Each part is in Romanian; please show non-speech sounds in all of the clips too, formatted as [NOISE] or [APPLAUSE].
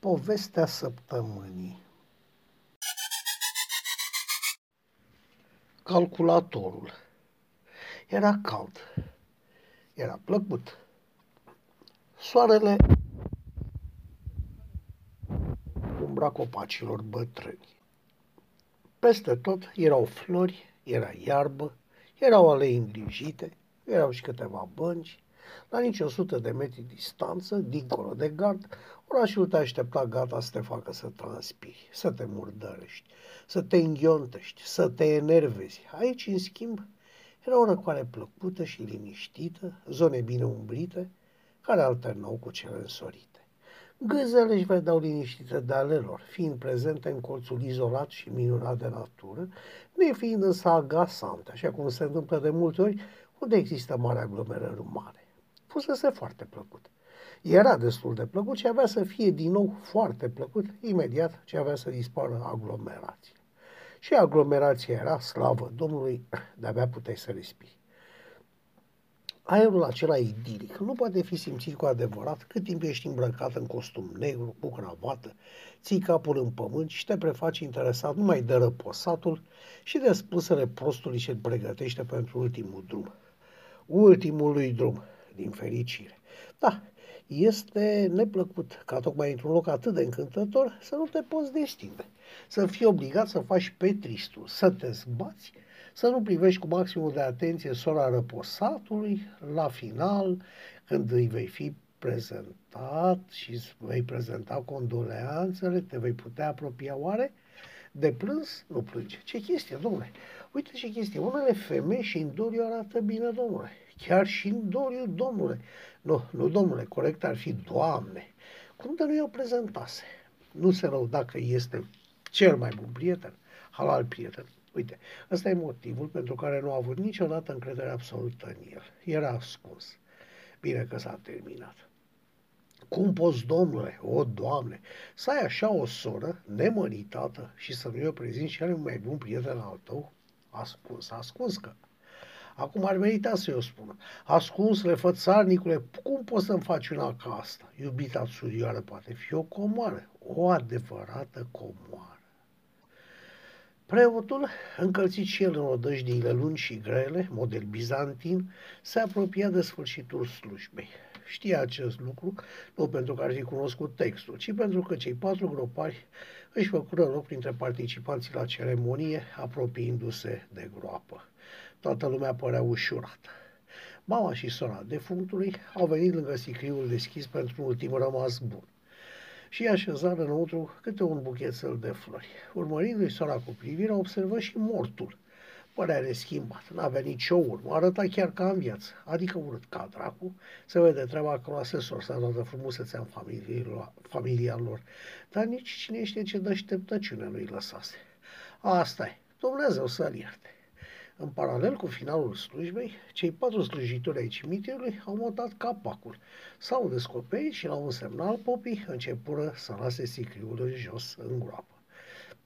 Povestea săptămânii Calculatorul Era cald. Era plăcut. Soarele umbra copacilor bătrâni. Peste tot erau flori, era iarbă, erau alei îngrijite, erau și câteva bănci, la nici o sută de metri distanță, dincolo de gard, orașul te aștepta gata să te facă să transpiri, să te murdărești, să te înghiontești, să te enervezi. Aici, în schimb, era o răcoare plăcută și liniștită, zone bine umbrite, care alternau cu cele însorite. Gâzele își vedeau liniștite de ale lor, fiind prezente în colțul izolat și minunat de natură, nefiind însă agasante, așa cum se întâmplă de multe ori unde există mare aglomerări umane. Fusese foarte plăcut. Era destul de plăcut și avea să fie din nou foarte plăcut imediat ce avea să dispară aglomerația. Și aglomerația era, slavă Domnului, de-abia puteai să respiri. Aerul acela idilic nu poate fi simțit cu adevărat cât timp ești îmbrăcat în costum negru, cu cravată, ții capul în pământ și te prefaci interesat numai de răposatul și de spusele prostului ce îl pregătește pentru ultimul drum. Ultimul lui drum, din fericire. Da, este neplăcut ca tocmai într-un loc atât de încântător să nu te poți destinde, să fii obligat să faci petristul, să te zbați, să nu privești cu maximul de atenție sora răposatului la final, când îi vei fi prezentat și îți vei prezenta condoleanțele, te vei putea apropia oare? De plâns, nu plânge. Ce chestie, domnule? Uite ce chestie. Unele femei și în doliu arată bine, domnule. Chiar și în doliu, domnule. Nu, nu, domnule, corect ar fi doamne. Cum de nu i-o prezentase? Nu se rău dacă este cel mai bun prieten, halal prieten. Uite, ăsta e motivul pentru care nu a avut niciodată încredere absolută în el. Era ascuns. Bine că s-a terminat. Cum poți, domnule, o, doamne, să ai așa o soră nemăritată și să nu-i o prezinți și mai bun prieten al tău? Ascuns, ascuns că Acum ar merita să-i o spună. Ascuns, refățarnicule, cum poți să-mi faci una ca asta? Iubita surioară poate fi o comoară, o adevărată comoară. Preotul, încălțit și el în odăjdiile lungi și grele, model bizantin, se apropia de sfârșitul slujbei. Știa acest lucru, nu pentru că ar fi cunoscut textul, ci pentru că cei patru gropari își făcură loc printre participanții la ceremonie, apropiindu-se de groapă. Toată lumea părea ușurată. Mama și sora defunctului au venit lângă sicriul deschis pentru un ultim rămas bun și așezară înăuntru câte un buchețel de flori. Urmărindu-i sora cu privirea, observă și mortul. Părea reschimbat, n-avea nicio urmă, arăta chiar ca în viață, adică urât ca dracu, se vede treaba că la sesor să toată frumusețea în familia, familia lor, dar nici cine știe ce dășteptăciune nu-i lăsase. asta e, Dumnezeu să-l ierte. În paralel cu finalul slujbei, cei patru slujitori ai cimitirului au montat capacul. S-au descoperit și la un semnal popii începură să lase sicriul în jos, în groapă.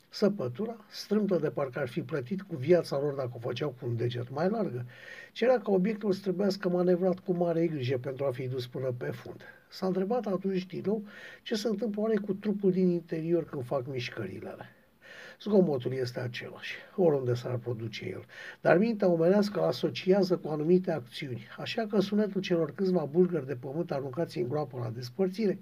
Săpătura, strâmtă de parcă ar fi plătit cu viața lor dacă o făceau cu un deget mai largă, cerea ca obiectul să trebuiască manevrat cu mare grijă pentru a fi dus până pe fund. S-a întrebat atunci din nou ce se întâmplă oare cu trupul din interior când fac mișcările Zgomotul este același, oriunde s-ar produce el, dar mintea omenească îl asociază cu anumite acțiuni, așa că sunetul celor câțiva bulgări de pământ aruncați în groapă la despărțire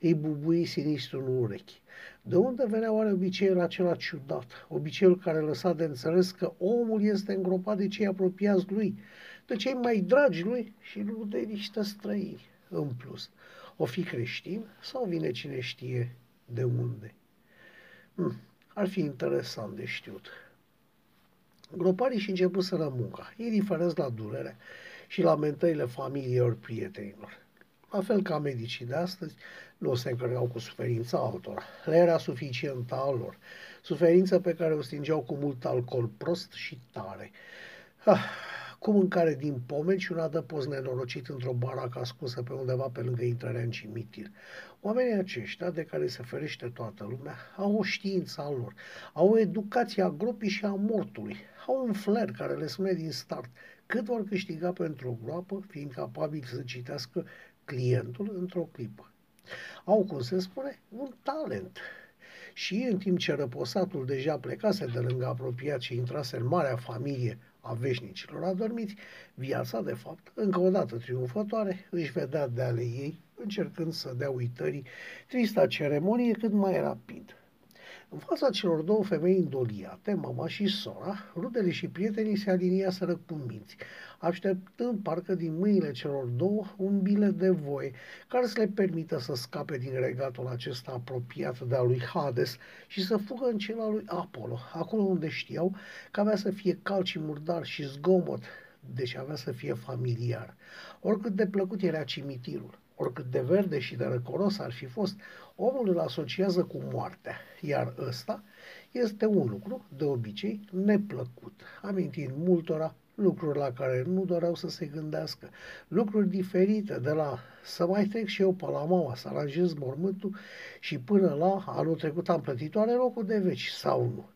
îi bubui sinistru în urechi. De unde venea oare obiceiul acela ciudat, obiceiul care lăsa de înțeles că omul este îngropat de cei apropiați lui, de cei mai dragi lui și nu de niște străini, în plus. O fi creștin sau vine cine știe de unde? Hmm. Ar fi interesant de știut. Groparii și începuseră munca, indiferent la durere și lamentările familiilor prietenilor. La fel ca medicii de astăzi, nu se încărcau cu suferința altora. Le era suficientă a lor. Suferință pe care o stingeau cu mult alcool prost și tare. Ah, cu mâncare din pomeni și un adăpost nenorocit într-o baracă ascunsă pe undeva pe lângă intrarea în cimitir. Oamenii aceștia, de care se ferește toată lumea, au o știință a lor, au o educație a grupii și a mortului, au un flair care le spune din start cât vor câștiga pentru o groapă, fiind capabili să citească clientul într-o clipă. Au, cum se spune, un talent. Și în timp ce răposatul deja plecase de lângă apropiat și intrase în marea familie a veșnicilor adormiți, viața, de fapt, încă o dată triumfătoare, își vedea de ale ei, încercând să dea uitării trista ceremonie cât mai rapid. În fața celor două femei indoliate, mama și sora, rudele și prietenii se aliniaseră cu minți, așteptând parcă din mâinile celor două un bilet de voie care să le permită să scape din regatul acesta apropiat de a lui Hades și să fugă în cel al lui Apollo, acolo unde știau că avea să fie cald și murdar și zgomot, deci avea să fie familiar. Oricât de plăcut era cimitirul, oricât de verde și de răcoros ar fi fost, omul îl asociază cu moartea, iar ăsta este un lucru, de obicei, neplăcut, amintind multora lucruri la care nu doreau să se gândească, lucruri diferite de la să mai trec și eu pe la mama, să aranjez mormântul și până la anul trecut am plătit oare locul de veci sau nu.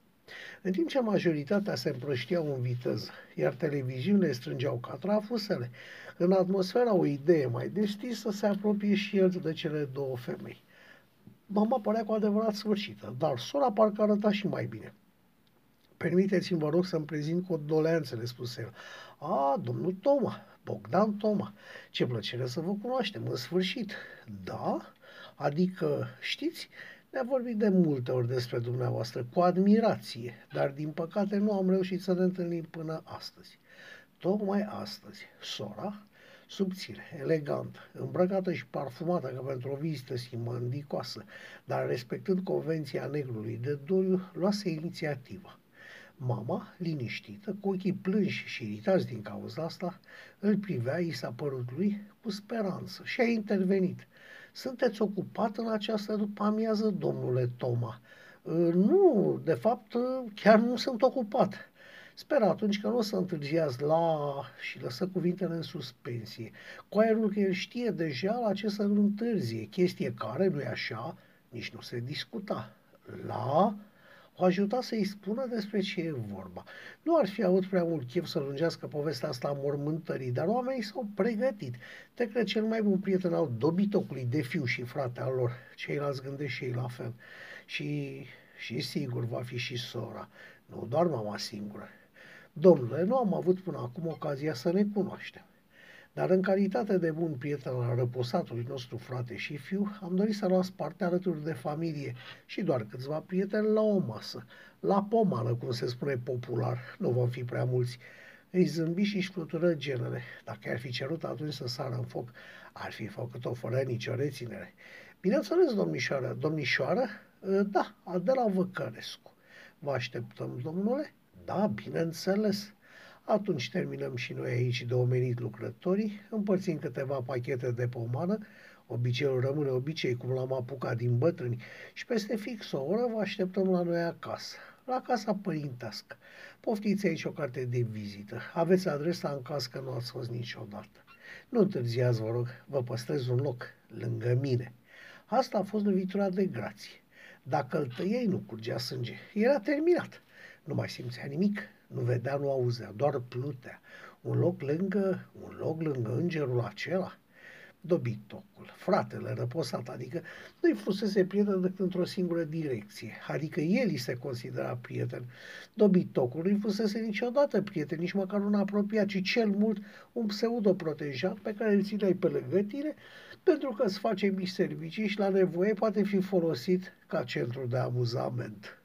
În timp ce majoritatea se împrășteau în viteză, iar televiziunile strângeau ca trafusele, în atmosfera o idee mai deschisă se apropie și el de cele două femei. Mama părea cu adevărat sfârșită, dar sora parcă arăta și mai bine. Permiteți-mi, vă rog, să-mi prezint doleanțele, spuse el. A, domnul Toma, Bogdan Toma, ce plăcere să vă cunoaștem, în sfârșit. Da? Adică, știți, ne-a vorbit de multe ori despre dumneavoastră, cu admirație, dar din păcate nu am reușit să ne întâlnim până astăzi. Tocmai astăzi, sora, subțire, elegant, îmbrăcată și parfumată ca pentru o vizită simandicoasă, dar respectând convenția negrului de doliu, luase inițiativa. Mama, liniștită, cu ochii plânși și iritați din cauza asta, îl privea, i s-a părut lui, cu speranță și a intervenit. Sunteți ocupat în această după amiază, domnule Toma? Ă, nu, de fapt, chiar nu sunt ocupat. Sper atunci că nu o să întârziați la și lăsă cuvintele în suspensie, cu aerul că el știe deja la ce să nu întârzie, chestie care, nu-i așa, nici nu se discuta. La o ajuta să-i spună despre ce e vorba. Nu ar fi avut prea mult chef să lungească povestea asta a mormântării, dar oamenii s-au pregătit. Te cred cel mai bun prieten al dobitocului de fiu și frate al lor. Ceilalți gândesc și ei la fel. Și, și sigur va fi și sora. Nu doar mama singură. Domnule, nu am avut până acum ocazia să ne cunoaștem. Dar în calitate de bun prieten al răposatului nostru frate și fiu, am dorit să luați parte alături de familie și doar câțiva prieteni la o masă, la pomală, cum se spune popular, nu vom fi prea mulți. Îi zâmbi și își flutură genele. Dacă ar fi cerut atunci să sară în foc, ar fi făcut-o fără nicio reținere. Bineînțeles, domnișoară, domnișoară, da, Adela Văcărescu. Vă așteptăm, domnule? Da, bineînțeles. Atunci terminăm și noi aici de omenit lucrătorii, împărțim câteva pachete de pomană, obiceiul rămâne obicei cum l-am apucat din bătrâni și peste fix o oră vă așteptăm la noi acasă, la casa părintească. Poftiți aici o carte de vizită. Aveți adresa în caz că nu ați fost niciodată. Nu întârziați, vă rog, vă păstrez un loc lângă mine. Asta a fost lovitura de grație. Dacă îl tăiei, nu curgea sânge. Era terminat. Nu mai simțea nimic, nu vedea, nu auzea, doar plutea. Un loc lângă, un loc lângă îngerul acela. Dobitocul, fratele răposat, adică nu-i fusese prieten decât într-o singură direcție, adică el îi se considera prieten. Dobitocul nu-i fusese niciodată prieten, nici măcar un apropiat, ci cel mult un pseudo-protejat pe care îl țineai pe lângă tine, pentru că îți face mici servicii și la nevoie poate fi folosit ca centru de amuzament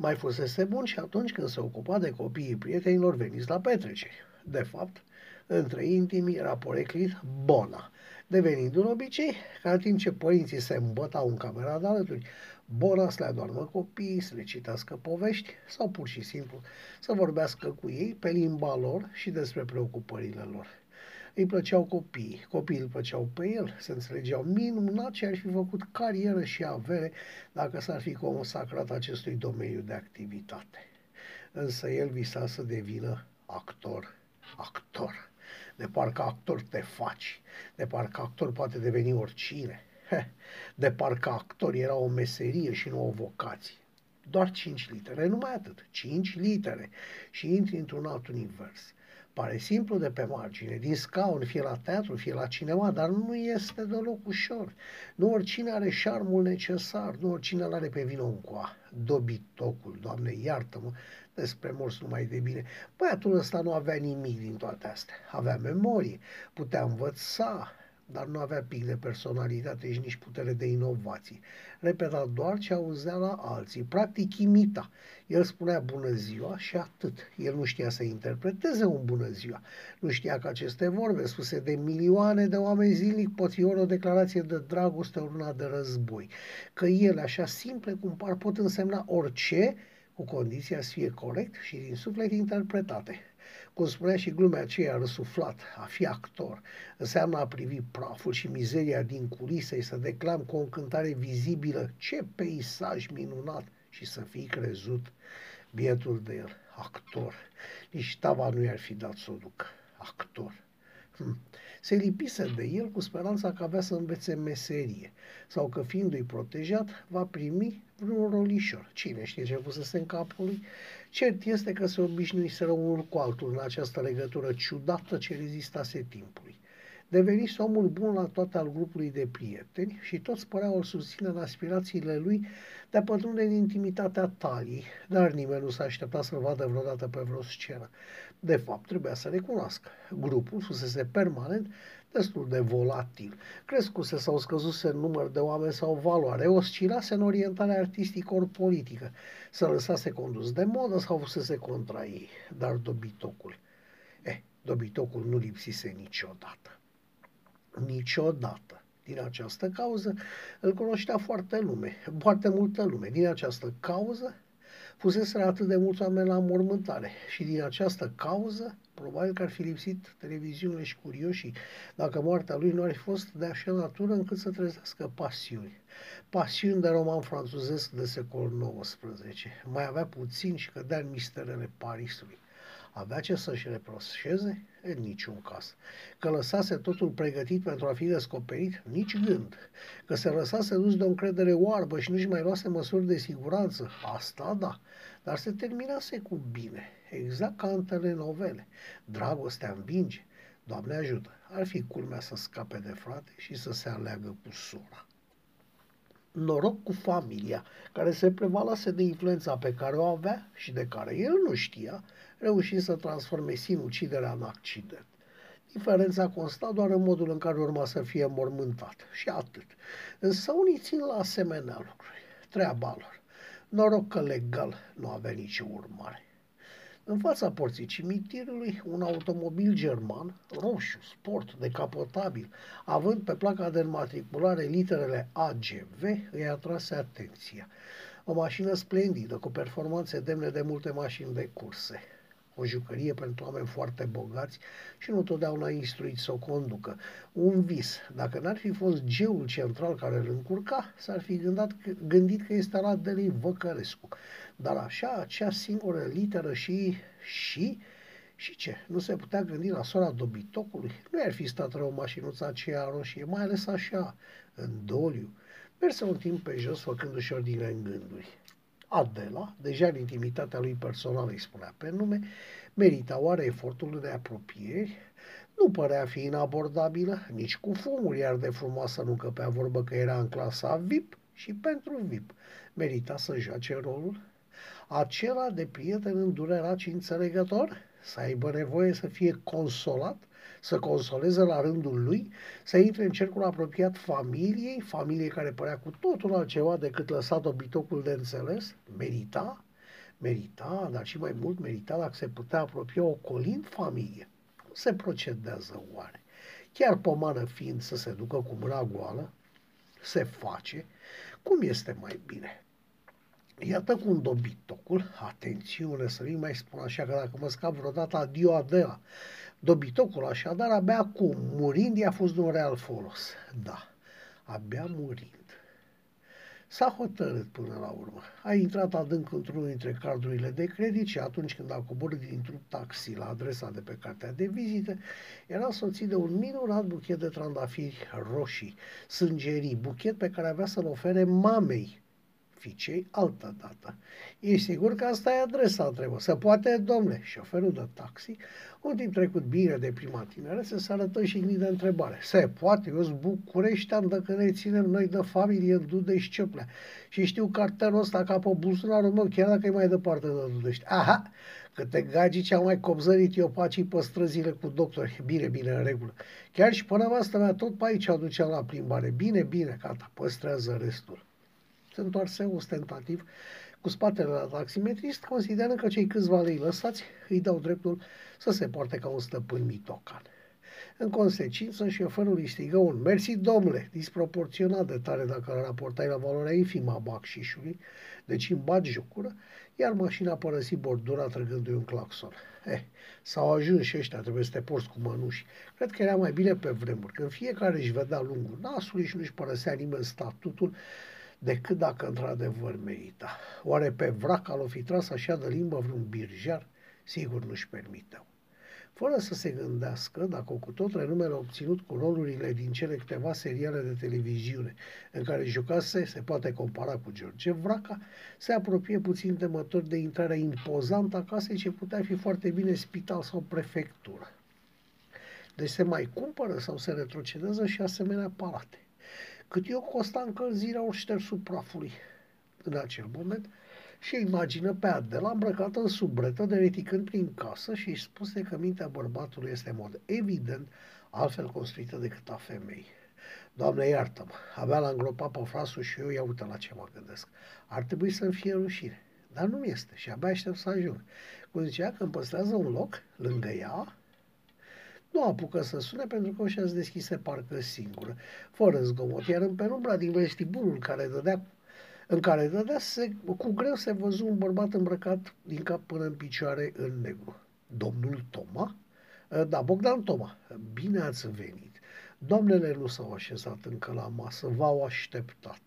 mai fusese bun și atunci când se ocupa de copiii prietenilor veniți la petreceri. De fapt, între intimi era poreclit Bona, devenind un obicei ca în timp ce părinții se îmbătau în camera de alături, Bona să le adormă copiii, să le citească povești sau pur și simplu să vorbească cu ei pe limba lor și despre preocupările lor. Îi plăceau copiii, copiii îl plăceau pe el, se înțelegeau minunat și ar fi făcut carieră și avere dacă s-ar fi consacrat acestui domeniu de activitate. Însă el visa să devină actor, actor. De parcă actor te faci, de parcă actor poate deveni oricine. De parcă actor era o meserie și nu o vocație. Doar cinci litere, numai atât, cinci litere și intri într-un alt univers Pare simplu de pe margine, din scaun, fie la teatru, fie la cinema, dar nu este deloc ușor. Nu oricine are șarmul necesar, nu oricine îl are pe vino în coa. Dobitocul, Doamne, iartă-mă, despre morți numai de bine. Băiatul ăsta nu avea nimic din toate astea. Avea memorie, putea învăța, dar nu avea pic de personalitate și nici putere de inovație. Repeta doar ce auzea la alții, practic imita. El spunea bună ziua și atât. El nu știa să interpreteze un bună ziua. Nu știa că aceste vorbe spuse de milioane de oameni zilnic pot fi ori o declarație de dragoste, ori una de război. Că ele, așa simple cum par, pot însemna orice, cu condiția să fie corect și din suflet interpretate. Cum spunea și glumea aceea răsuflat, a fi actor, înseamnă a privi praful și mizeria din culise, să declam cu o încântare vizibilă ce peisaj minunat și să fii crezut bietul de el, actor. Nici tava nu i-ar fi dat să o ducă, actor. Hm. Se lipise de el cu speranța că avea să învețe meserie sau că fiindu-i protejat va primi vreun rolișor. Cine știe ce fusese în capul lui? Cert este că se obișnuiseră unul cu altul în această legătură ciudată ce rezistase timpului. Devenise omul bun la toate al grupului de prieteni și toți păreau o susține în aspirațiile lui de a pătrunde în intimitatea taliei, dar nimeni nu s-a așteptat să-l vadă vreodată pe vreo scenă. De fapt, trebuia să recunoască. Grupul fusese permanent destul de volatil. Crescuse sau scăzuse în număr de oameni sau valoare, oscilase în orientarea artistică ori politică, să lăsase condus de modă sau fusese contra ei, dar dobitocul. Eh, dobitocul nu lipsise niciodată. Niciodată. Din această cauză îl cunoștea foarte lume, foarte multă lume. Din această cauză fusese atât de mulți oameni la mormântare și din această cauză probabil că ar fi lipsit televiziunile și curioșii dacă moartea lui nu ar fi fost de așa natură încât să trezească pasiuni. Pasiuni de roman franțuzesc de secol XIX. Mai avea puțin și cădea în misterele Parisului. Avea ce să-și reproșeze? În niciun caz. Că lăsase totul pregătit pentru a fi descoperit? Nici gând. Că se lăsase dus de o încredere oarbă și nu-și mai luase măsuri de siguranță? Asta da. Dar se terminase cu bine. Exact ca în telenovele. Dragostea învinge. Doamne ajută. Ar fi culmea să scape de frate și să se aleagă cu sora noroc cu familia, care se prevalase de influența pe care o avea și de care el nu știa, reuși să transforme sinuciderea în accident. Diferența consta doar în modul în care urma să fie mormântat și atât. Însă unii țin la asemenea lucruri. Treaba lor. Noroc că legal nu avea nicio urmare. În fața porții cimitirului, un automobil german, roșu, sport, decapotabil, având pe placa de înmatriculare literele AGV, îi atrase atenția. O mașină splendidă, cu performanțe demne de multe mașini de curse o jucărie pentru oameni foarte bogați și nu totdeauna instruiți să o conducă. Un vis. Dacă n-ar fi fost geul central care îl încurca, s-ar fi gândit, gândit că este la de Văcărescu. Dar așa, acea singură literă și... și... Și ce? Nu se putea gândi la sora dobitocului? Nu ar fi stat rău mașinuța aceea roșie, mai ales așa, în doliu. Merse un timp pe jos, făcându-și ordine în gânduri. Adela, deja în intimitatea lui personală îi spunea pe nume, merita oare efortul de apropieri? Nu părea fi inabordabilă, nici cu fumul, iar de frumoasă nu căpea vorbă că era în clasa VIP și pentru VIP. Merita să joace rolul? Acela de prieten îndurerat și înțelegător? Să aibă nevoie să fie consolat? Să consoleze la rândul lui, să intre în cercul apropiat familiei, familie care părea cu totul altceva decât lăsat obitocul de înțeles, merita, merita, dar și mai mult merita dacă se putea apropia ocolind familie. Cum se procedează oare? Chiar pomană fiind să se ducă cu mâna goală, se face, cum este mai bine? Iată cum dobitocul, atențiune să nu mai spun așa că dacă mă scap vreodată adio Adela, Dobitocul așadar abia acum, murind, i-a fost de un real folos. Da, abia murind. S-a hotărât până la urmă. A intrat adânc într-unul dintre cardurile de credit și atunci când a coborât dintr-un taxi la adresa de pe cartea de vizite, era soțit de un minunat buchet de trandafiri roșii, sângerii, buchet pe care avea să-l ofere mamei ficei altă dată. E sigur că asta e adresa, întrebă. Să poate, domne, șoferul de taxi, un timp trecut bine de prima tinere, să arătă și de întrebare. Se poate, eu sunt bucureștean dacă ne ținem noi de familie în Dudești Cioplea. Și știu cartelul ăsta ca pe buzunarul meu, chiar dacă e mai departe de Dudești. Aha, câte gagici au mai copzărit eu pacii pe străzile cu doctori. Bine, bine, în regulă. Chiar și până asta mea tot pe aici aducea la plimbare. Bine, bine, gata, păstrează restul se întoarse ostentativ cu spatele la taximetrist, considerând că cei câțiva lei lăsați îi dau dreptul să se poarte ca un stăpân mitocan. În consecință, șoferul îi strigă un mersi, domnule, disproporționat de tare dacă îl raportai la valoarea infimă a bacșișului, deci în bat jocură, iar mașina a părăsit bordura trăgându-i un claxon. Eh, s-au ajuns și ăștia, trebuie să te porți cu mănuși. Cred că era mai bine pe vremuri, când fiecare își vedea lungul nasului și nu-și părăsea nimeni statutul, decât dacă într-adevăr merita. Oare pe vrac al fi tras așa de limbă vreun birjar? Sigur nu-și permiteau. Fără să se gândească dacă cu tot renumele obținut cu rolurile din cele câteva seriale de televiziune în care jucase se poate compara cu George Vraca, se apropie puțin temător de intrarea impozantă a casei ce putea fi foarte bine spital sau prefectură. Deci se mai cumpără sau se retrocedează și asemenea palate. Cât eu costa încălzirea ori ștersul prafului în acel moment și imagină pe Adela îmbrăcată în subretă, de reticând prin casă și își spuse că mintea bărbatului este în mod evident altfel construită decât a femei. Doamne, iartă-mă, abia l-am îngropat pe frasul și eu ia uite la ce mă gândesc. Ar trebui să-mi fie rușine, dar nu este și abia aștept să ajung. Cum zicea că îmi păstrează un loc lângă ea, nu apucă să sune pentru că și-a deschise parcă singură, fără zgomot, iar în penumbra din vestibulul care dădea în care dădea se, cu greu se văzu un bărbat îmbrăcat din cap până în picioare în negru. Domnul Toma? Da, Bogdan Toma. Bine ați venit. Domnele nu s-au așezat încă la masă, v-au așteptat.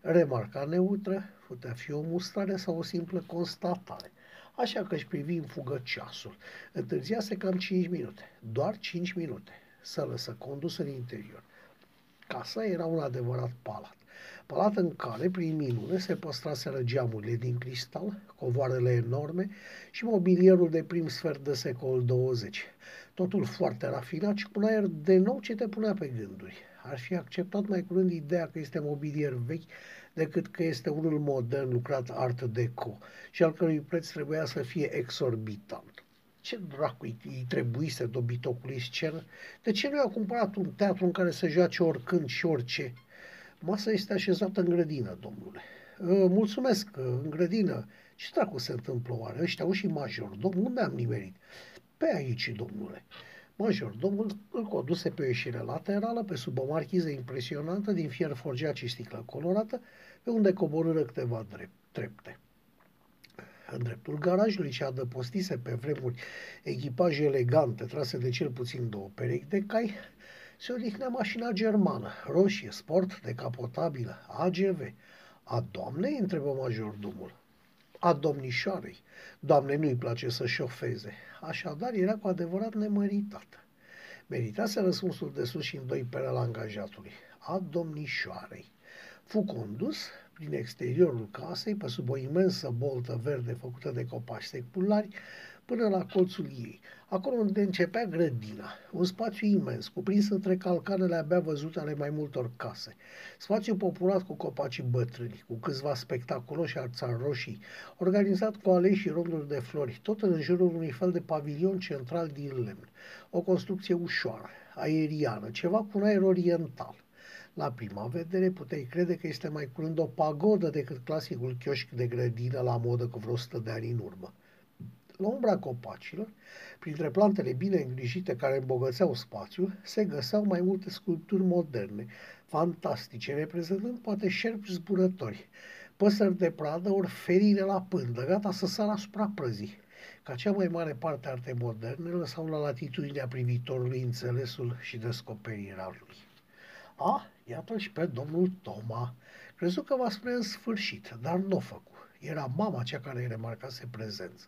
Remarca neutră putea fi o mustare sau o simplă constatare așa că își privi în fugă ceasul. Întârziase cam 5 minute, doar 5 minute, să lăsă condus în interior. Casa era un adevărat palat. Palat în care, prin minune, se păstraseră geamurile din cristal, covoarele enorme și mobilierul de prim sfert de secol 20. Totul foarte rafinat și cu un aer de nou ce te punea pe gânduri. Ar fi acceptat mai curând ideea că este mobilier vechi decât că este unul modern lucrat art deco și al cărui preț trebuia să fie exorbitant. Ce dracu îi trebuise dobitocului scenă? De ce nu i-a cumpărat un teatru în care să joace oricând și orice? Masa este așezată în grădină, domnule. Ă, mulțumesc, în grădină. Ce dracu se întâmplă oare? Ăștia au și major. Domnul, unde am nimerit? Pe aici, domnule. Major, domnul îl conduse pe o ieșire laterală, pe sub o marchiză impresionantă din fier forgeat și sticlă colorată, pe unde coborâră câteva trepte. În dreptul garajului ce adăpostise pe vremuri echipaje elegante trase de cel puțin două perechi de cai, se odihnea mașina germană, roșie, sport, decapotabilă, AGV. A doamnei, întrebă majordomul. A domnișoarei. Doamne, nu-i place să șofeze. Așadar, era cu adevărat nemăritată. Meritase răspunsul de sus și în doi pere al angajatului. A domnișoarei. Fu condus prin exteriorul casei, pe sub o imensă boltă verde făcută de copaci seculari, până la colțul ei, acolo unde începea grădina, un spațiu imens, cuprins între calcanele abia văzute ale mai multor case, spațiu populat cu copaci bătrâni, cu câțiva spectaculoși arțari roșii, organizat cu alei și ronduri de flori, tot în jurul unui fel de pavilion central din lemn, o construcție ușoară, aeriană, ceva cu un aer oriental. La prima vedere puteai crede că este mai curând o pagodă decât clasicul chioșc de grădină la modă cu vreo 100 de ani în urmă. La umbra copacilor, printre plantele bine îngrijite care îmbogățeau spațiul, se găseau mai multe sculpturi moderne, fantastice, reprezentând poate șerpi zburători, păsări de pradă ori ferire la pândă, gata să sară asupra prăzii. Ca cea mai mare parte arte moderne lăsau la latitudinea privitorului înțelesul și descoperirea lui. A, iată și pe domnul Toma. Crezut că va spune în sfârșit, dar nu o făcu. Era mama cea care îi remarcase prezența.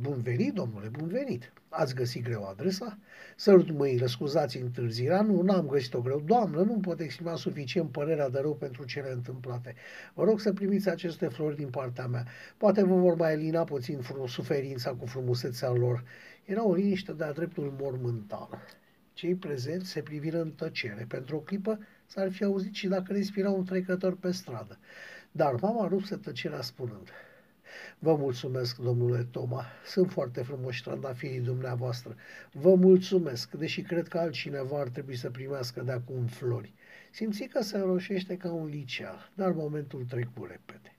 Bun venit, domnule, bun venit. Ați găsit greu adresa? Sărut mâinile, scuzați întârzirea. Nu, n-am găsit-o greu. Doamnă, nu pot exprima suficient părerea de rău pentru cele întâmplate. Vă rog să primiți aceste flori din partea mea. Poate vă vor mai elina puțin suferința cu frumusețea lor. Era o liniște de-a dreptul mormântală. Cei prezenți se priviră în tăcere. Pentru o clipă s-ar fi auzit și dacă respira un trecător pe stradă. Dar mama rupse tăcerea spunând, Vă mulțumesc, domnule Toma. Sunt foarte frumoși ștrandafirii dumneavoastră. Vă mulțumesc, deși cred că altcineva ar trebui să primească de acum flori. Simți că se înroșește ca un liceal, dar momentul trecu repede.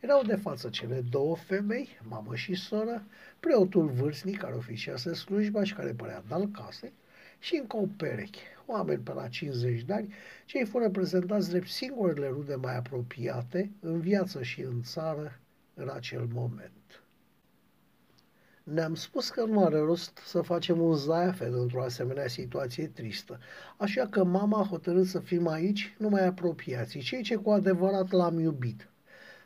Erau de față cele două femei, mamă și soră, preotul vârstnic care oficiase slujba și care părea dal case, și încă o pereche, oameni pe la 50 de ani, cei fără prezentați drept singurele rude mai apropiate, în viață și în țară, în acel moment. Ne-am spus că nu are rost să facem un zaiafet într-o asemenea situație tristă, așa că mama a hotărât să fim aici numai apropiații, cei ce cu adevărat l-am iubit.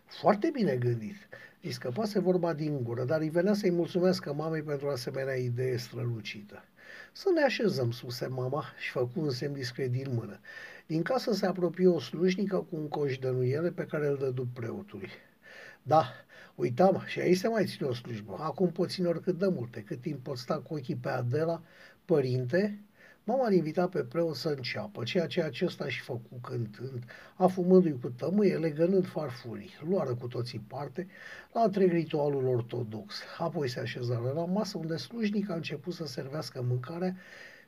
Foarte bine gândit. Îi scăpase vorba din gură, dar îi venea să-i mulțumesc mamei pentru asemenea idee strălucită. Să ne așezăm, spuse mama și făcu un semn discret din mână. Din casă se apropie o slujnică cu un coș de nuiele pe care îl dădu preotului. Da, uitam și aici se mai ține o slujbă. Acum pot ține oricât de multe, cât timp pot sta cu ochii pe Adela, părinte, M-am a invitat pe preot să înceapă, ceea ce acesta și făcu cântând, afumându-i cu tămâie, legănând farfurii. Luară cu toții parte la întreg ritualul ortodox. Apoi se așezară la masă unde slujnic a început să servească mâncarea,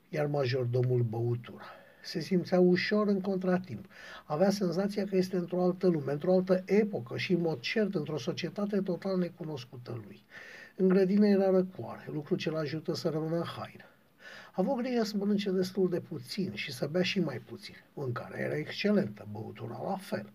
iar majordomul băutura se simțea ușor în contratimp. Avea senzația că este într-o altă lume, într-o altă epocă și, în mod cert, într-o societate total necunoscută lui. În grădină era răcoare, lucru ce l ajută să rămână în haină. A avut grijă să mănânce destul de puțin și să bea și mai puțin. Mâncarea era excelentă, băutura la fel.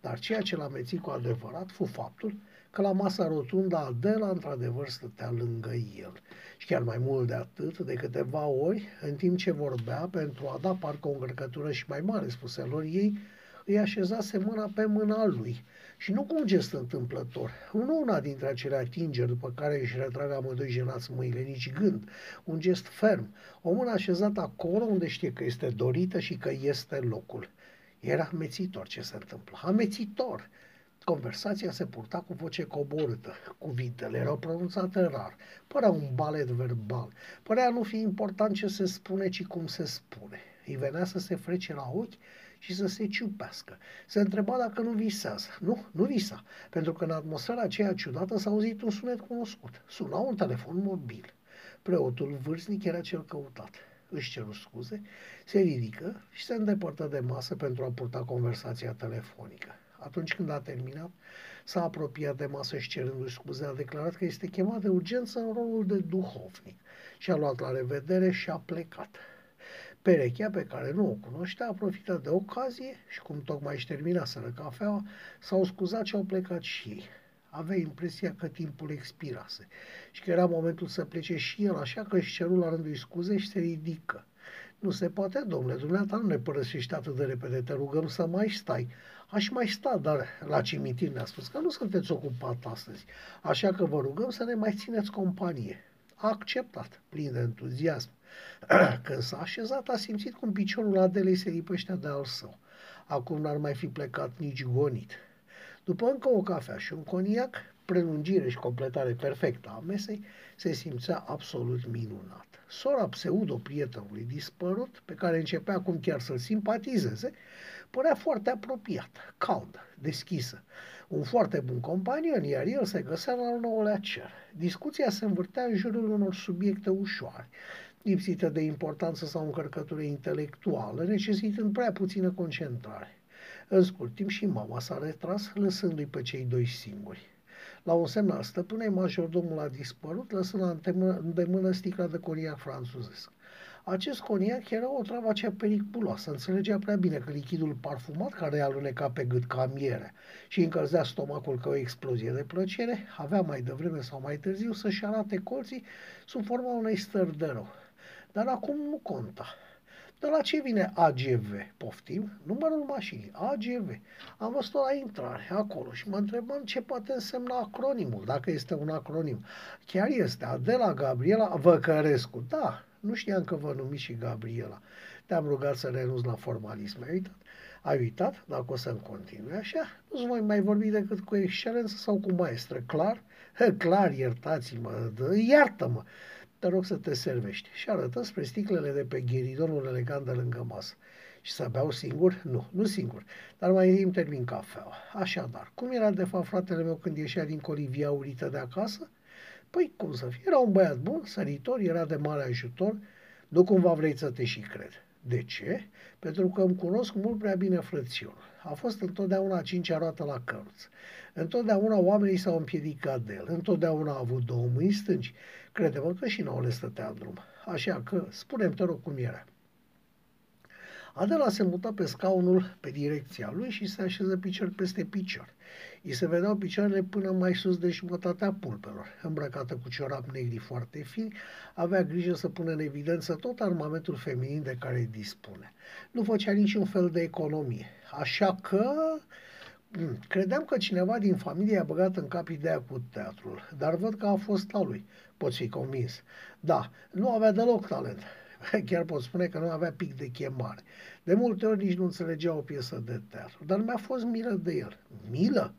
Dar ceea ce l-a mețit cu adevărat fu faptul că la masa rotundă Adela într-adevăr stătea lângă el. Și chiar mai mult de atât, de câteva ori, în timp ce vorbea, pentru a da parcă o încărcătură și mai mare spuselor ei, îi așezase mâna pe mâna lui. Și nu cu un gest întâmplător, nu una dintre acele atingeri după care își retrag amândoi jenați mâinile, nici gând, un gest ferm, o mână așezată acolo unde știe că este dorită și că este locul. Era amețitor ce se întâmplă, amețitor. Conversația se purta cu voce coborâtă, cuvintele erau pronunțate rar, părea un balet verbal, părea nu fi important ce se spune, ci cum se spune. Îi venea să se frece la ochi și să se ciupească. Se întreba dacă nu visează. Nu, nu visa, pentru că în atmosfera aceea ciudată s-a auzit un sunet cunoscut. Suna un telefon mobil. Preotul vârstnic era cel căutat. Își ceru scuze, se ridică și se îndepărtă de masă pentru a purta conversația telefonică. Atunci când a terminat, s-a apropiat de masă și cerându-și scuze, a declarat că este chemat de urgență în rolul de duhovnic și a luat la revedere și a plecat. Perechea pe care nu o cunoștea a profitat de ocazie și cum tocmai își terminaseră cafeaua, s-au scuzat și au plecat și ei. Avea impresia că timpul expirase și că era momentul să plece și el, așa că își ceru la rândul scuze și se ridică. Nu se poate, domnule, dumneata nu ne părăsești atât de repede, te rugăm să mai stai. Aș mai sta, dar la cimitir ne-a spus că nu sunteți ocupat astăzi, așa că vă rugăm să ne mai țineți companie. A acceptat, plin de entuziasm. [CLEARS THROAT] Când s-a așezat, a simțit cum piciorul Adelei se lipește de al său. Acum n-ar mai fi plecat nici gonit. După încă o cafea și un coniac, prelungire și completare perfectă a mesei, se simțea absolut minunat. Sora pseudo-prietenului dispărut, pe care începea acum chiar să-l simpatizeze, părea foarte apropiată, caldă, deschisă. Un foarte bun companion, iar el se găsea la al nouălea cer. Discuția se învârtea în jurul unor subiecte ușoare, lipsită de importanță sau încărcătură intelectuală, necesitând prea puțină concentrare. În scurt timp și mama s-a retras, lăsându-i pe cei doi singuri. La un semn al stăpânei, majordomul a dispărut, lăsând la îndemână sticla de coniac franțuzesc. Acest coniac era o travă acea periculoasă. Înțelegea prea bine că lichidul parfumat care i-a alunecat pe gât ca miere și încălzea stomacul ca o explozie de plăcere, avea mai devreme sau mai târziu să-și arate colții sub forma unei stări de rău. Dar acum nu conta. De la ce vine AGV? Poftim? Numărul mașinii. AGV. Am văzut-o la intrare, acolo, și mă întrebam ce poate însemna acronimul, dacă este un acronim. Chiar este. Adela Gabriela Văcărescu. Da, nu știam că vă numiți și Gabriela. Te-am rugat să renunți la formalism. Ai uitat? Ai uitat? Dacă o să-mi continui așa, nu-ți voi mai vorbi decât cu excelență sau cu maestră. Clar? [LAUGHS] Clar, iertați-mă, iartă-mă te rog să te servești. Și arătă spre sticlele de pe ghiridonul elegant de lângă masă. Și să beau singur? Nu, nu singur, dar mai îmi termin cafeaua. Așadar, cum era de fapt fratele meu când ieșea din colivia urită de acasă? Păi, cum să fie? Era un băiat bun, săritor, era de mare ajutor, nu cumva vrei să te și cred. De ce? Pentru că îmi cunosc mult prea bine frățiorul. A fost întotdeauna a cincea roată la căruț. Întotdeauna oamenii s-au împiedicat de el. Întotdeauna a avut două mâini stângi. Crede-mă că și nouă le stătea în drum. Așa că, spunem te rog cum era. Adela se muta pe scaunul pe direcția lui și se așeză picior peste picior. I se vedeau picioarele până mai sus de jumătatea pulpelor. Îmbrăcată cu ciorap negri foarte fini, avea grijă să pună în evidență tot armamentul feminin de care dispune. Nu făcea niciun fel de economie. Așa că hmm, Credeam că cineva din familie a băgat în cap ideea cu teatrul, dar văd că a fost a lui. Poți fi convins. Da, nu avea deloc talent. [LAUGHS] Chiar pot spune că nu avea pic de chemare. De multe ori nici nu înțelegea o piesă de teatru, dar mi-a fost milă de el. Milă?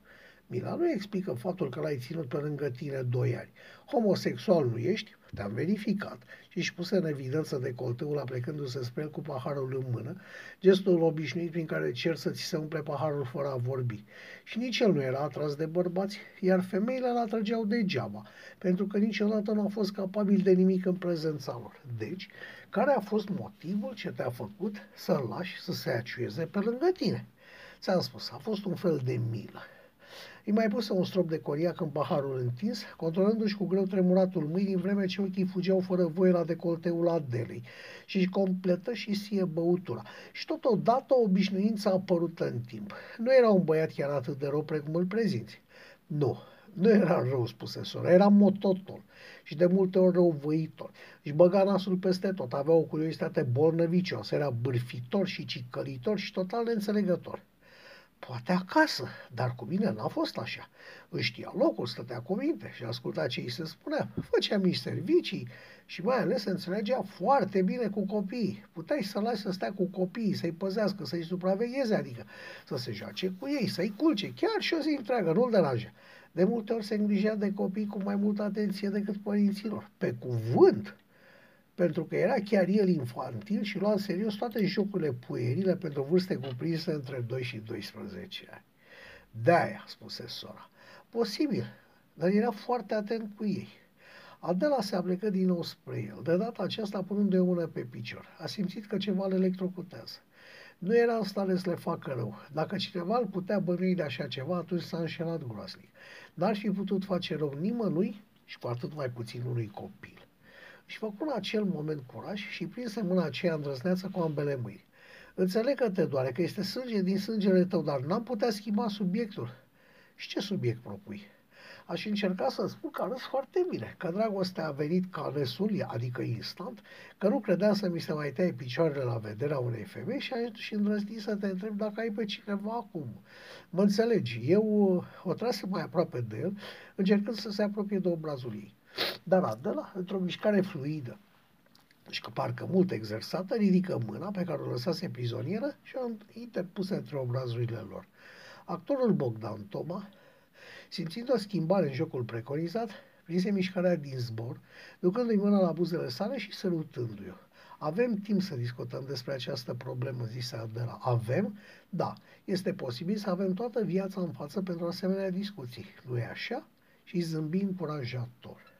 Mila nu explică faptul că l-ai ținut pe lângă tine doi ani. Homosexual nu ești, te-am verificat și își puse în evidență decolteul aplecându-se spre el cu paharul în mână, gestul obișnuit prin care cer să ți se umple paharul fără a vorbi. Și nici el nu era atras de bărbați, iar femeile îl atrăgeau degeaba, pentru că niciodată nu a fost capabil de nimic în prezența lor. Deci, care a fost motivul ce te-a făcut să-l lași să se aciueze pe lângă tine? Ți-am spus, a fost un fel de milă. Îi mai puse un strop de coriac în paharul întins, controlându-și cu greu tremuratul mâinii, în vreme ce ochii fugeau fără voie la decolteul Adelei și își completă și sie băutura. Și totodată obișnuința a apărut în timp. Nu era un băiat chiar atât de rău precum îl prezinți. Nu, nu era rău, spuse sora, era mototon și de multe ori răuvăitor. Își băga nasul peste tot, avea o curiozitate bolnăvicioasă, era bârfitor și cicălitor și total neînțelegător. Poate acasă, dar cu mine n-a fost așa. Își știa locul, stătea cu minte și asculta ce îi se spunea. Făcea mici servicii și mai ales se înțelegea foarte bine cu copiii. Puteai să lași să stea cu copiii, să-i păzească, să-i supravegheze, adică să se joace cu ei, să-i culce, chiar și o zi întreagă, nu-l deranja. De multe ori se îngrijea de copii cu mai multă atenție decât părinților. Pe cuvânt! pentru că era chiar el infantil și lua în serios toate jocurile puerile pentru vârste cuprinse între 2 și 12 ani. De-aia, spuse sora. Posibil, dar era foarte atent cu ei. Adela se aplecă din nou spre el, de data aceasta punând o mână pe picior. A simțit că ceva le electrocutează. Nu era în stare să le facă rău. Dacă cineva îl putea bănui de așa ceva, atunci s-a înșelat groasnic. N-ar fi putut face rău nimănui și cu atât mai puțin unui copil și făcu în acel moment curaj și prinse mâna aceea îndrăzneață cu ambele mâini. Înțeleg că te doare, că este sânge din sângele tău, dar n-am putea schimba subiectul. Și ce subiect propui? Aș încerca să spun că arăți foarte bine, că dragostea a venit ca resul, adică instant, că nu credeam să mi se mai taie picioarele la vederea unei femei și aș îndrăzni să te întreb dacă ai pe cineva acum. Mă înțelegi, eu o trase mai aproape de el, încercând să se apropie de obrazul ei. Dar Adela, într-o mișcare fluidă și că parcă mult exersată, ridică mâna pe care o lăsase prizonieră și o interpuse între obrazurile lor. Actorul Bogdan Toma, simțind o schimbare în jocul preconizat, prinse mișcarea din zbor, ducându-i mâna la buzele sale și sărutându-i. Avem timp să discutăm despre această problemă, zise Adela. Avem? Da. Este posibil să avem toată viața în față pentru asemenea discuții. Nu e așa? Și zâmbi încurajator.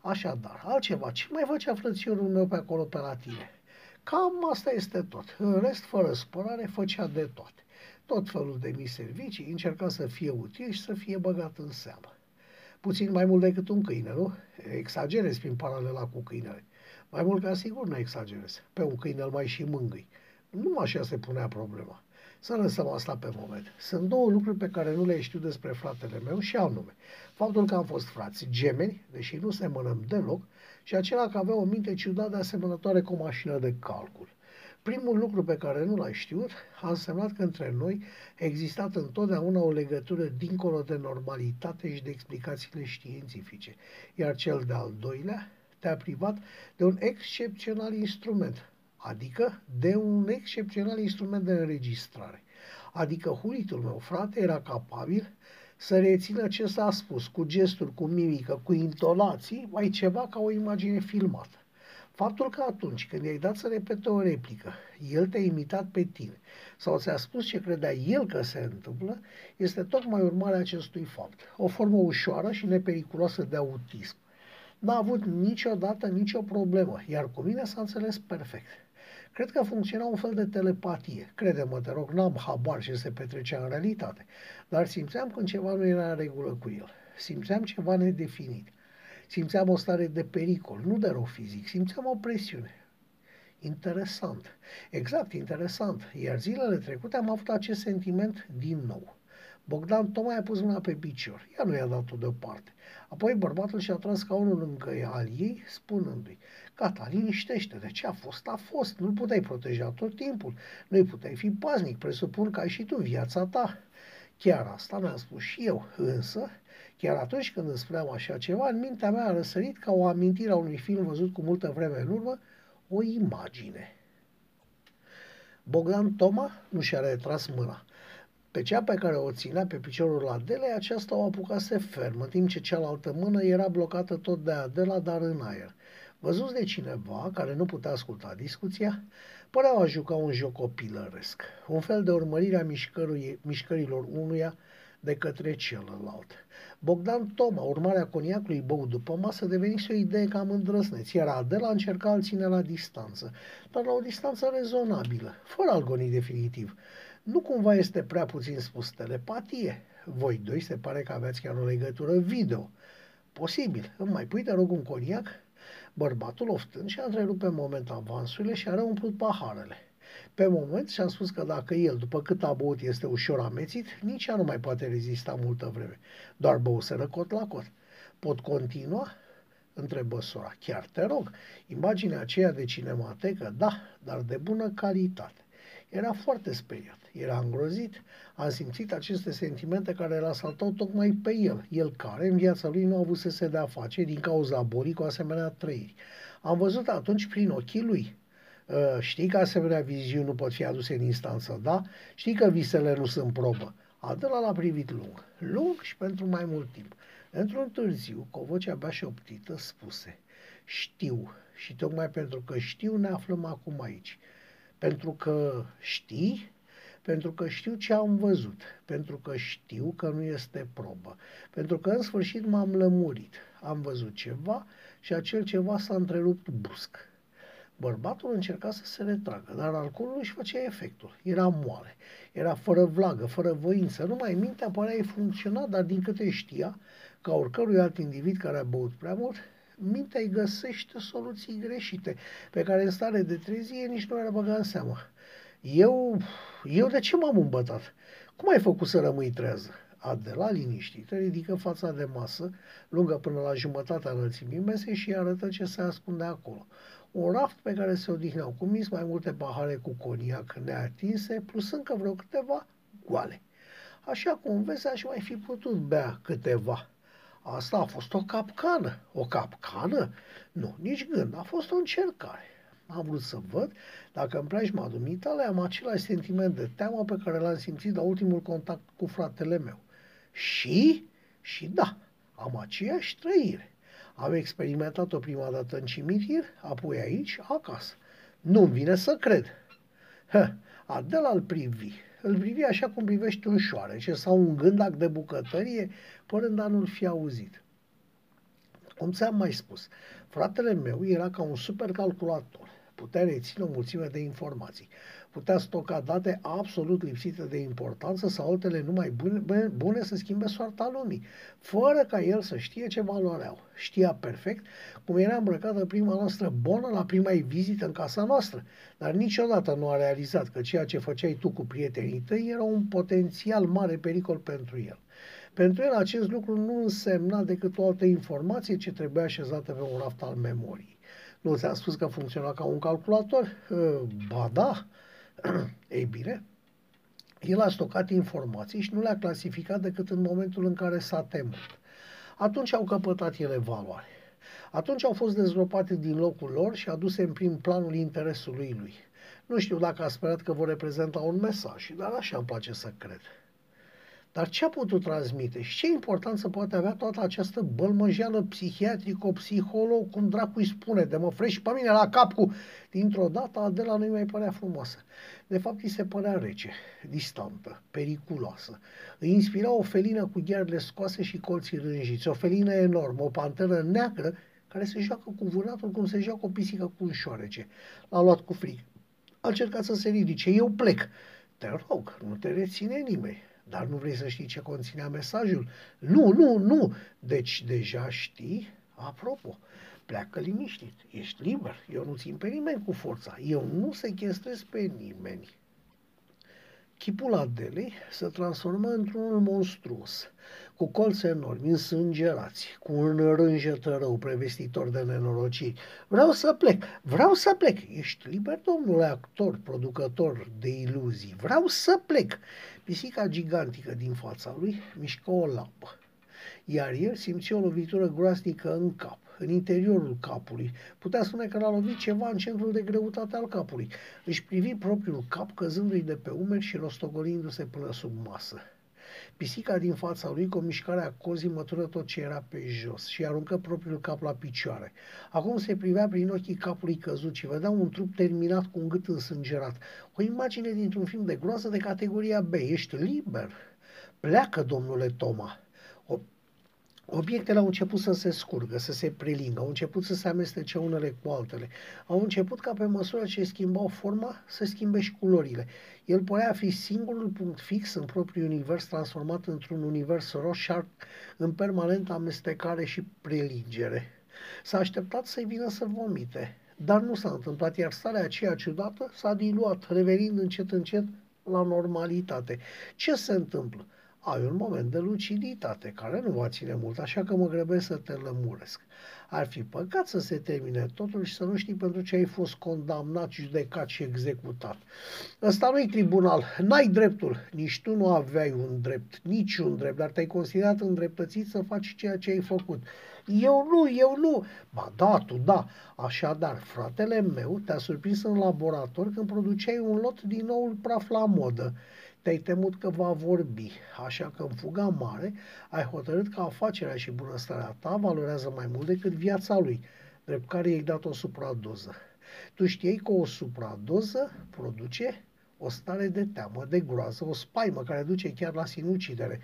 Așadar, altceva, ce mai făcea frățiorul meu pe acolo pe la tine? Cam asta este tot. În rest, fără spărare, făcea de toate. Tot felul de mii servicii, încerca să fie util și să fie băgat în seamă. Puțin mai mult decât un câine, nu? Exagerez prin paralela cu câinele. Mai mult ca sigur nu exagerez. Pe un câine îl mai și mângâi. Nu așa se punea problema. Să lăsăm asta pe moment. Sunt două lucruri pe care nu le știu despre fratele meu și anume. Faptul că am fost frați gemeni, deși nu semănăm deloc, și acela că avea o minte ciudată asemănătoare cu o mașină de calcul. Primul lucru pe care nu l-ai știut a însemnat că între noi a existat întotdeauna o legătură dincolo de normalitate și de explicațiile științifice, iar cel de-al doilea te-a privat de un excepțional instrument, adică de un excepțional instrument de înregistrare. Adică hulitul meu frate era capabil să rețină ce s-a spus, cu gesturi, cu mimică, cu intonații, mai ceva ca o imagine filmată. Faptul că atunci când i-ai dat să repete o replică, el te-a imitat pe tine sau ți-a spus ce credea el că se întâmplă, este tocmai urmarea acestui fapt. O formă ușoară și nepericuloasă de autism. N-a avut niciodată nicio problemă, iar cu mine s-a înțeles perfect. Cred că funcționa un fel de telepatie. Crede-mă, te rog, n-am habar ce se petrecea în realitate, dar simțeam când ceva nu era în regulă cu el. Simțeam ceva nedefinit. Simțeam o stare de pericol, nu de rău fizic, simțeam o presiune. Interesant. Exact, interesant. Iar zilele trecute am avut acest sentiment din nou. Bogdan tocmai a pus mâna pe picior. Ea nu i-a dat-o deoparte. Apoi bărbatul și-a tras scaunul lângă al ei, spunându-i, gata, liniștește de ce a fost, a fost, nu-l puteai proteja tot timpul, nu-i puteai fi paznic, presupun că ai și tu viața ta. Chiar asta mi-am spus și eu, însă, chiar atunci când îmi spuneam așa ceva, în mintea mea a răsărit ca o amintire a unui film văzut cu multă vreme în urmă, o imagine. Bogdan Toma nu și-a retras mâna. Pe cea pe care o ținea pe piciorul Adelei, aceasta o apucase ferm, în timp ce cealaltă mână era blocată tot de Adela, dar în aer. Văzuți de cineva care nu putea asculta discuția, păreau a juca un joc copilăresc, un fel de urmărire a mișcărilor unuia de către celălalt. Bogdan Toma, urmarea coniacului băut după masă, devenise o idee cam îndrăsneț, iar Adela încerca a ține la distanță, dar la o distanță rezonabilă, fără algonii definitiv. Nu cumva este prea puțin spus telepatie? Voi doi se pare că aveați chiar o legătură video. Posibil. Îmi mai pui, te rog, un coniac? Bărbatul oftând și-a întrerupt pe moment avansurile și a reumplut paharele. Pe moment și-a spus că dacă el, după cât a băut, este ușor amețit, nici ea nu mai poate rezista multă vreme. Doar băuseră cot la cot. Pot continua? Întrebă sora. Chiar te rog. Imaginea aceea de cinematecă, da, dar de bună calitate. Era foarte speriat, era îngrozit, a simțit aceste sentimente care îl asaltau tocmai pe el, el care în viața lui nu a avut să se dea face din cauza bolii cu asemenea trăiri. Am văzut atunci prin ochii lui. Uh, știi că asemenea viziuni nu pot fi aduse în instanță, da? Știi că visele nu sunt probă. Adela l-a privit lung, lung și pentru mai mult timp. Într-un târziu, cu o voce abia șoptită, spuse, știu, și tocmai pentru că știu ne aflăm acum aici. Pentru că știi, pentru că știu ce am văzut, pentru că știu că nu este probă, pentru că în sfârșit m-am lămurit, am văzut ceva și acel ceva s-a întrerupt brusc. Bărbatul încerca să se retragă, dar alcoolul își făcea efectul. Era moale, era fără vlagă, fără voință, numai mintea părea funcționa, dar din câte știa, ca oricărui alt individ care a băut prea mult, mintea îi găsește soluții greșite, pe care în stare de trezie nici nu era băga în seamă. Eu, eu de ce m-am îmbătat? Cum ai făcut să rămâi trează? Adela, liniștită, ridică fața de masă, lungă până la jumătatea înălțimii mese și arătă ce se ascunde acolo. Un raft pe care se odihneau cu mis mai multe pahare cu coniac neatinse, plus încă vreo câteva goale. Așa cum vezi, aș mai fi putut bea câteva. Asta a fost o capcană. O capcană? Nu, nici gând. A fost o încercare. Am vrut să văd dacă în preajma dumitale am același sentiment de teamă pe care l-am simțit la ultimul contact cu fratele meu. Și? Și da, am aceeași trăire. Am experimentat-o prima dată în cimitir, apoi aici, acasă. Nu-mi vine să cred. Hă, Adela îl privi îl privi așa cum privește un șoarece sau un gândac de bucătărie, părând a nu-l fi auzit. Cum ți-am mai spus, fratele meu era ca un supercalculator. Putea reține o mulțime de informații putea stoca date absolut lipsite de importanță sau altele numai bune, bune să schimbe soarta lumii, fără ca el să știe ce valoare au. Știa perfect cum era îmbrăcată prima noastră bonă la prima ei vizită în casa noastră, dar niciodată nu a realizat că ceea ce făceai tu cu prietenii tăi era un potențial mare pericol pentru el. Pentru el acest lucru nu însemna decât o altă informație ce trebuia așezată pe un raft al memoriei. Nu ți-am spus că funcționa ca un calculator? Ba da. Ei bine, el a stocat informații și nu le-a clasificat decât în momentul în care s-a temut. Atunci au căpătat ele valoare. Atunci au fost dezgropate din locul lor și aduse în prim planul interesului lui. Nu știu dacă a sperat că vor reprezenta un mesaj, dar așa îmi place să cred. Dar ce a putut transmite și ce importanță poate avea toată această bălmăjeală psihiatrico-psiholog, cum dracu îi spune, de mă frești pe mine la cap cu... Dintr-o dată Adela nu-i mai părea frumoasă. De fapt, îi se părea rece, distantă, periculoasă. Îi inspira o felină cu ghearele scoase și colții rânjiți, o felină enormă, o panteră neagră care se joacă cu vânatul cum se joacă o pisică cu un șoarece. L-a luat cu frig. A încercat să se ridice. Eu plec. Te rog, nu te reține nimeni. Dar nu vrei să știi ce conținea mesajul? Nu, nu, nu. Deci deja știi? Apropo, pleacă liniștit. Ești liber. Eu nu țin pe nimeni cu forța. Eu nu sechestrez pe nimeni. Chipul Adelei se transformă într-unul monstruos, cu colțe enormi, însângerați, cu un rânjetă rău prevestitor de nenorociri. Vreau să plec, vreau să plec. Ești liber, domnule actor, producător de iluzii. Vreau să plec. Pisica gigantică din fața lui mișcă o lampă, iar el simți o lovitură groaznică în cap în interiorul capului. Putea spune că l-a lovit ceva în centrul de greutate al capului. Își privi propriul cap căzându-i de pe umeri și rostogolindu-se până sub masă. Pisica din fața lui, cu o mișcare a cozii, mătură tot ce era pe jos și aruncă propriul cap la picioare. Acum se privea prin ochii capului căzut și vedea un trup terminat cu un gât însângerat. O imagine dintr-un film de groază de categoria B. Ești liber? Pleacă, domnule Toma. Obiectele au început să se scurgă, să se prelingă, au început să se amestece unele cu altele. Au început ca pe măsură ce schimbau forma, să schimbe și culorile. El părea fi singurul punct fix în propriul univers transformat într-un univers roșar în permanentă amestecare și prelingere. S-a așteptat să-i vină să vomite, dar nu s-a întâmplat, iar starea aceea ciudată s-a diluat, revenind încet încet la normalitate. Ce se întâmplă? Ai un moment de luciditate care nu va ține mult, așa că mă grăbesc să te lămuresc. Ar fi păcat să se termine totul și să nu știi pentru ce ai fost condamnat, judecat și executat. Ăsta nu-i tribunal, n-ai dreptul, nici tu nu aveai un drept, niciun drept, dar te-ai considerat îndreptățit să faci ceea ce ai făcut. Eu nu, eu nu. Ba da, tu da. Așadar, fratele meu te-a surprins în laborator când produceai un lot din noul praf la modă te-ai temut că va vorbi, așa că în fuga mare ai hotărât că afacerea și bunăstarea ta valorează mai mult decât viața lui, drept care i-ai dat o supradoză. Tu știai că o supradoză produce o stare de teamă, de groază, o spaimă care duce chiar la sinucidere,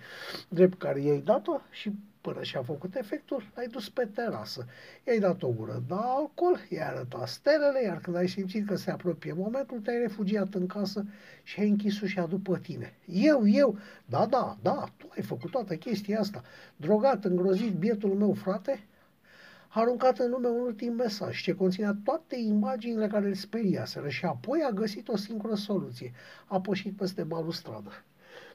drept care i-ai dat-o și până și-a făcut efectul, l-ai dus pe terasă. I-ai dat o gură de alcool, i-ai arătat stelele, iar când ai simțit că se apropie momentul, te-ai refugiat în casă și ai închis ușa după tine. Eu, eu, da, da, da, tu ai făcut toată chestia asta. Drogat, îngrozit, bietul meu frate, a aruncat în lume un ultim mesaj ce conținea toate imaginile care îl speriaseră și apoi a găsit o singură soluție. A pășit peste balustradă.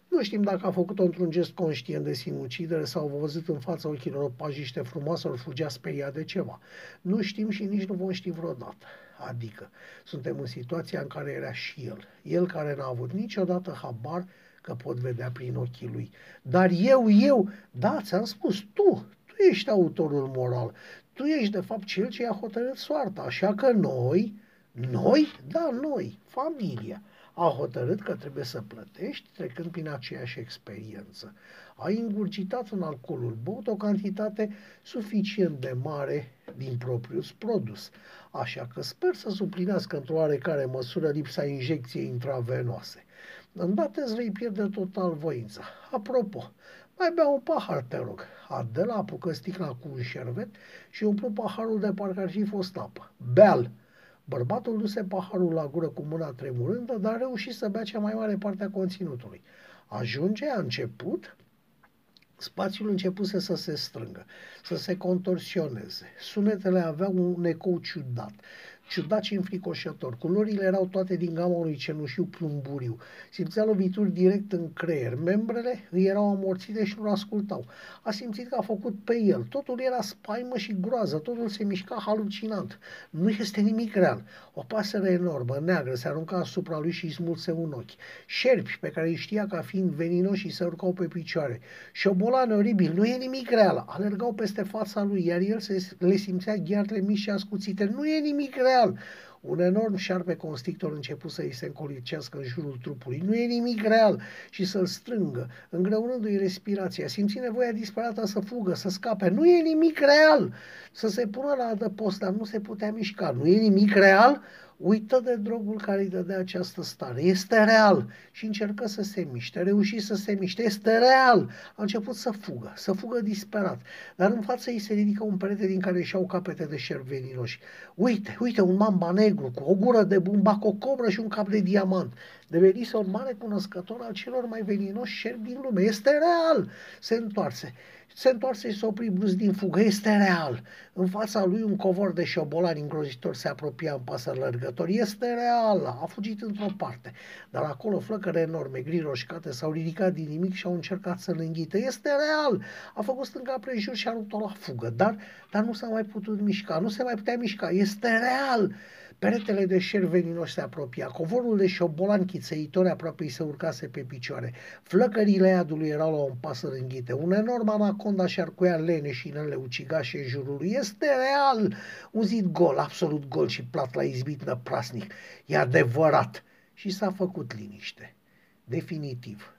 Nu știm dacă a făcut-o într-un gest conștient de sinucidere sau a văzut în fața ochilor o pajiște frumoasă, ori fugea speriat de ceva. Nu știm și nici nu vom ști vreodată. Adică, suntem în situația în care era și el. El care n-a avut niciodată habar că pot vedea prin ochii lui. Dar eu, eu, da, ți-am spus, tu, tu ești autorul moral. Tu ești, de fapt, cel ce a hotărât soarta. Așa că noi, noi, da, noi, familia, a hotărât că trebuie să plătești trecând prin aceeași experiență. A ingurgitat în alcoolul băut o cantitate suficient de mare din propriul produs, așa că sper să suplinească într-o oarecare măsură lipsa injecției intravenoase. Îndată îți vei pierde total voința. Apropo, mai bea un pahar, te rog. Adela apucă sticla cu un șervet și umplu paharul de parcă ar fi fost apă. Beal! Bărbatul duse paharul la gură cu mâna tremurândă, dar a reușit să bea cea mai mare parte a conținutului. Ajunge, a început, spațiul începuse să se strângă, să se contorsioneze. Sunetele aveau un ecou ciudat. Ciudat și înfricoșător. Culorile erau toate din gama unui cenușiu plumburiu. Simțea lovituri direct în creier. Membrele îi erau amorțite și nu ascultau. A simțit că a făcut pe el. Totul era spaimă și groază. Totul se mișca halucinant. Nu este nimic real. O pasăre enormă, neagră, se arunca asupra lui și îi smulse un ochi. Șerpi pe care îi știa ca fiind veninoși și se urcau pe picioare. Șobolane oribil, nu e nimic real. Alergau peste fața lui, iar el se, le simțea ghearele mici și ascuțite. Nu e nimic real. Un enorm șarpe constrictor început să îi se încolicească în jurul trupului. Nu e nimic real și să-l strângă, îngreunându-i respirația. Simți nevoia disperată să fugă, să scape. Nu e nimic real! Să se pună la adăpost, dar nu se putea mișca. Nu e nimic real? Uită de drogul care îi dădea această stare. Este real. Și încercă să se miște. Reuși să se miște. Este real. A început să fugă, să fugă disperat. Dar în față îi se ridică un perete din care își au capete de șerp veninoși. Uite, uite, un mamba negru cu o gură de bumbac, o cobră și un cap de diamant. Devenise un mare cunoscător al celor mai veninoși șerpi din lume. Este real. Se întoarse se întoarse și se opri brusc din fugă. Este real. În fața lui un covor de șobolani îngrozitor se apropia în pasă lărgător. Este real. A fugit într-o parte. Dar acolo flăcăre enorme, gri roșcate, s-au ridicat din nimic și au încercat să-l înghită. Este real. A făcut stânga prejur și a rupt-o la fugă. Dar, dar nu s-a mai putut mișca. Nu se mai putea mișca. Este real. Peretele de șer veninoși se apropia, covorul de șobolan chițeitori aproape îi se urcase pe picioare. Flăcările iadului erau la un pas rânghite. Un enorm anaconda și șarcuia leneșinele ucigașe în jurul lui. Este real! Un zid gol, absolut gol și plat la izbit năprasnic. E adevărat! Și s-a făcut liniște. Definitiv.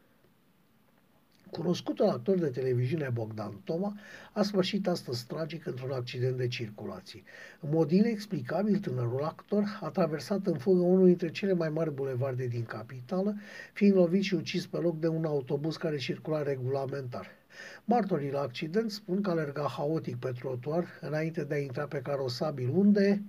Cunoscutul actor de televiziune Bogdan Toma a sfârșit astăzi tragic într-un accident de circulație. În mod inexplicabil, tânărul actor a traversat în fugă unul dintre cele mai mari bulevarde din capitală, fiind lovit și ucis pe loc de un autobuz care circula regulamentar. Martorii la accident spun că alerga haotic pe trotuar înainte de a intra pe carosabil unde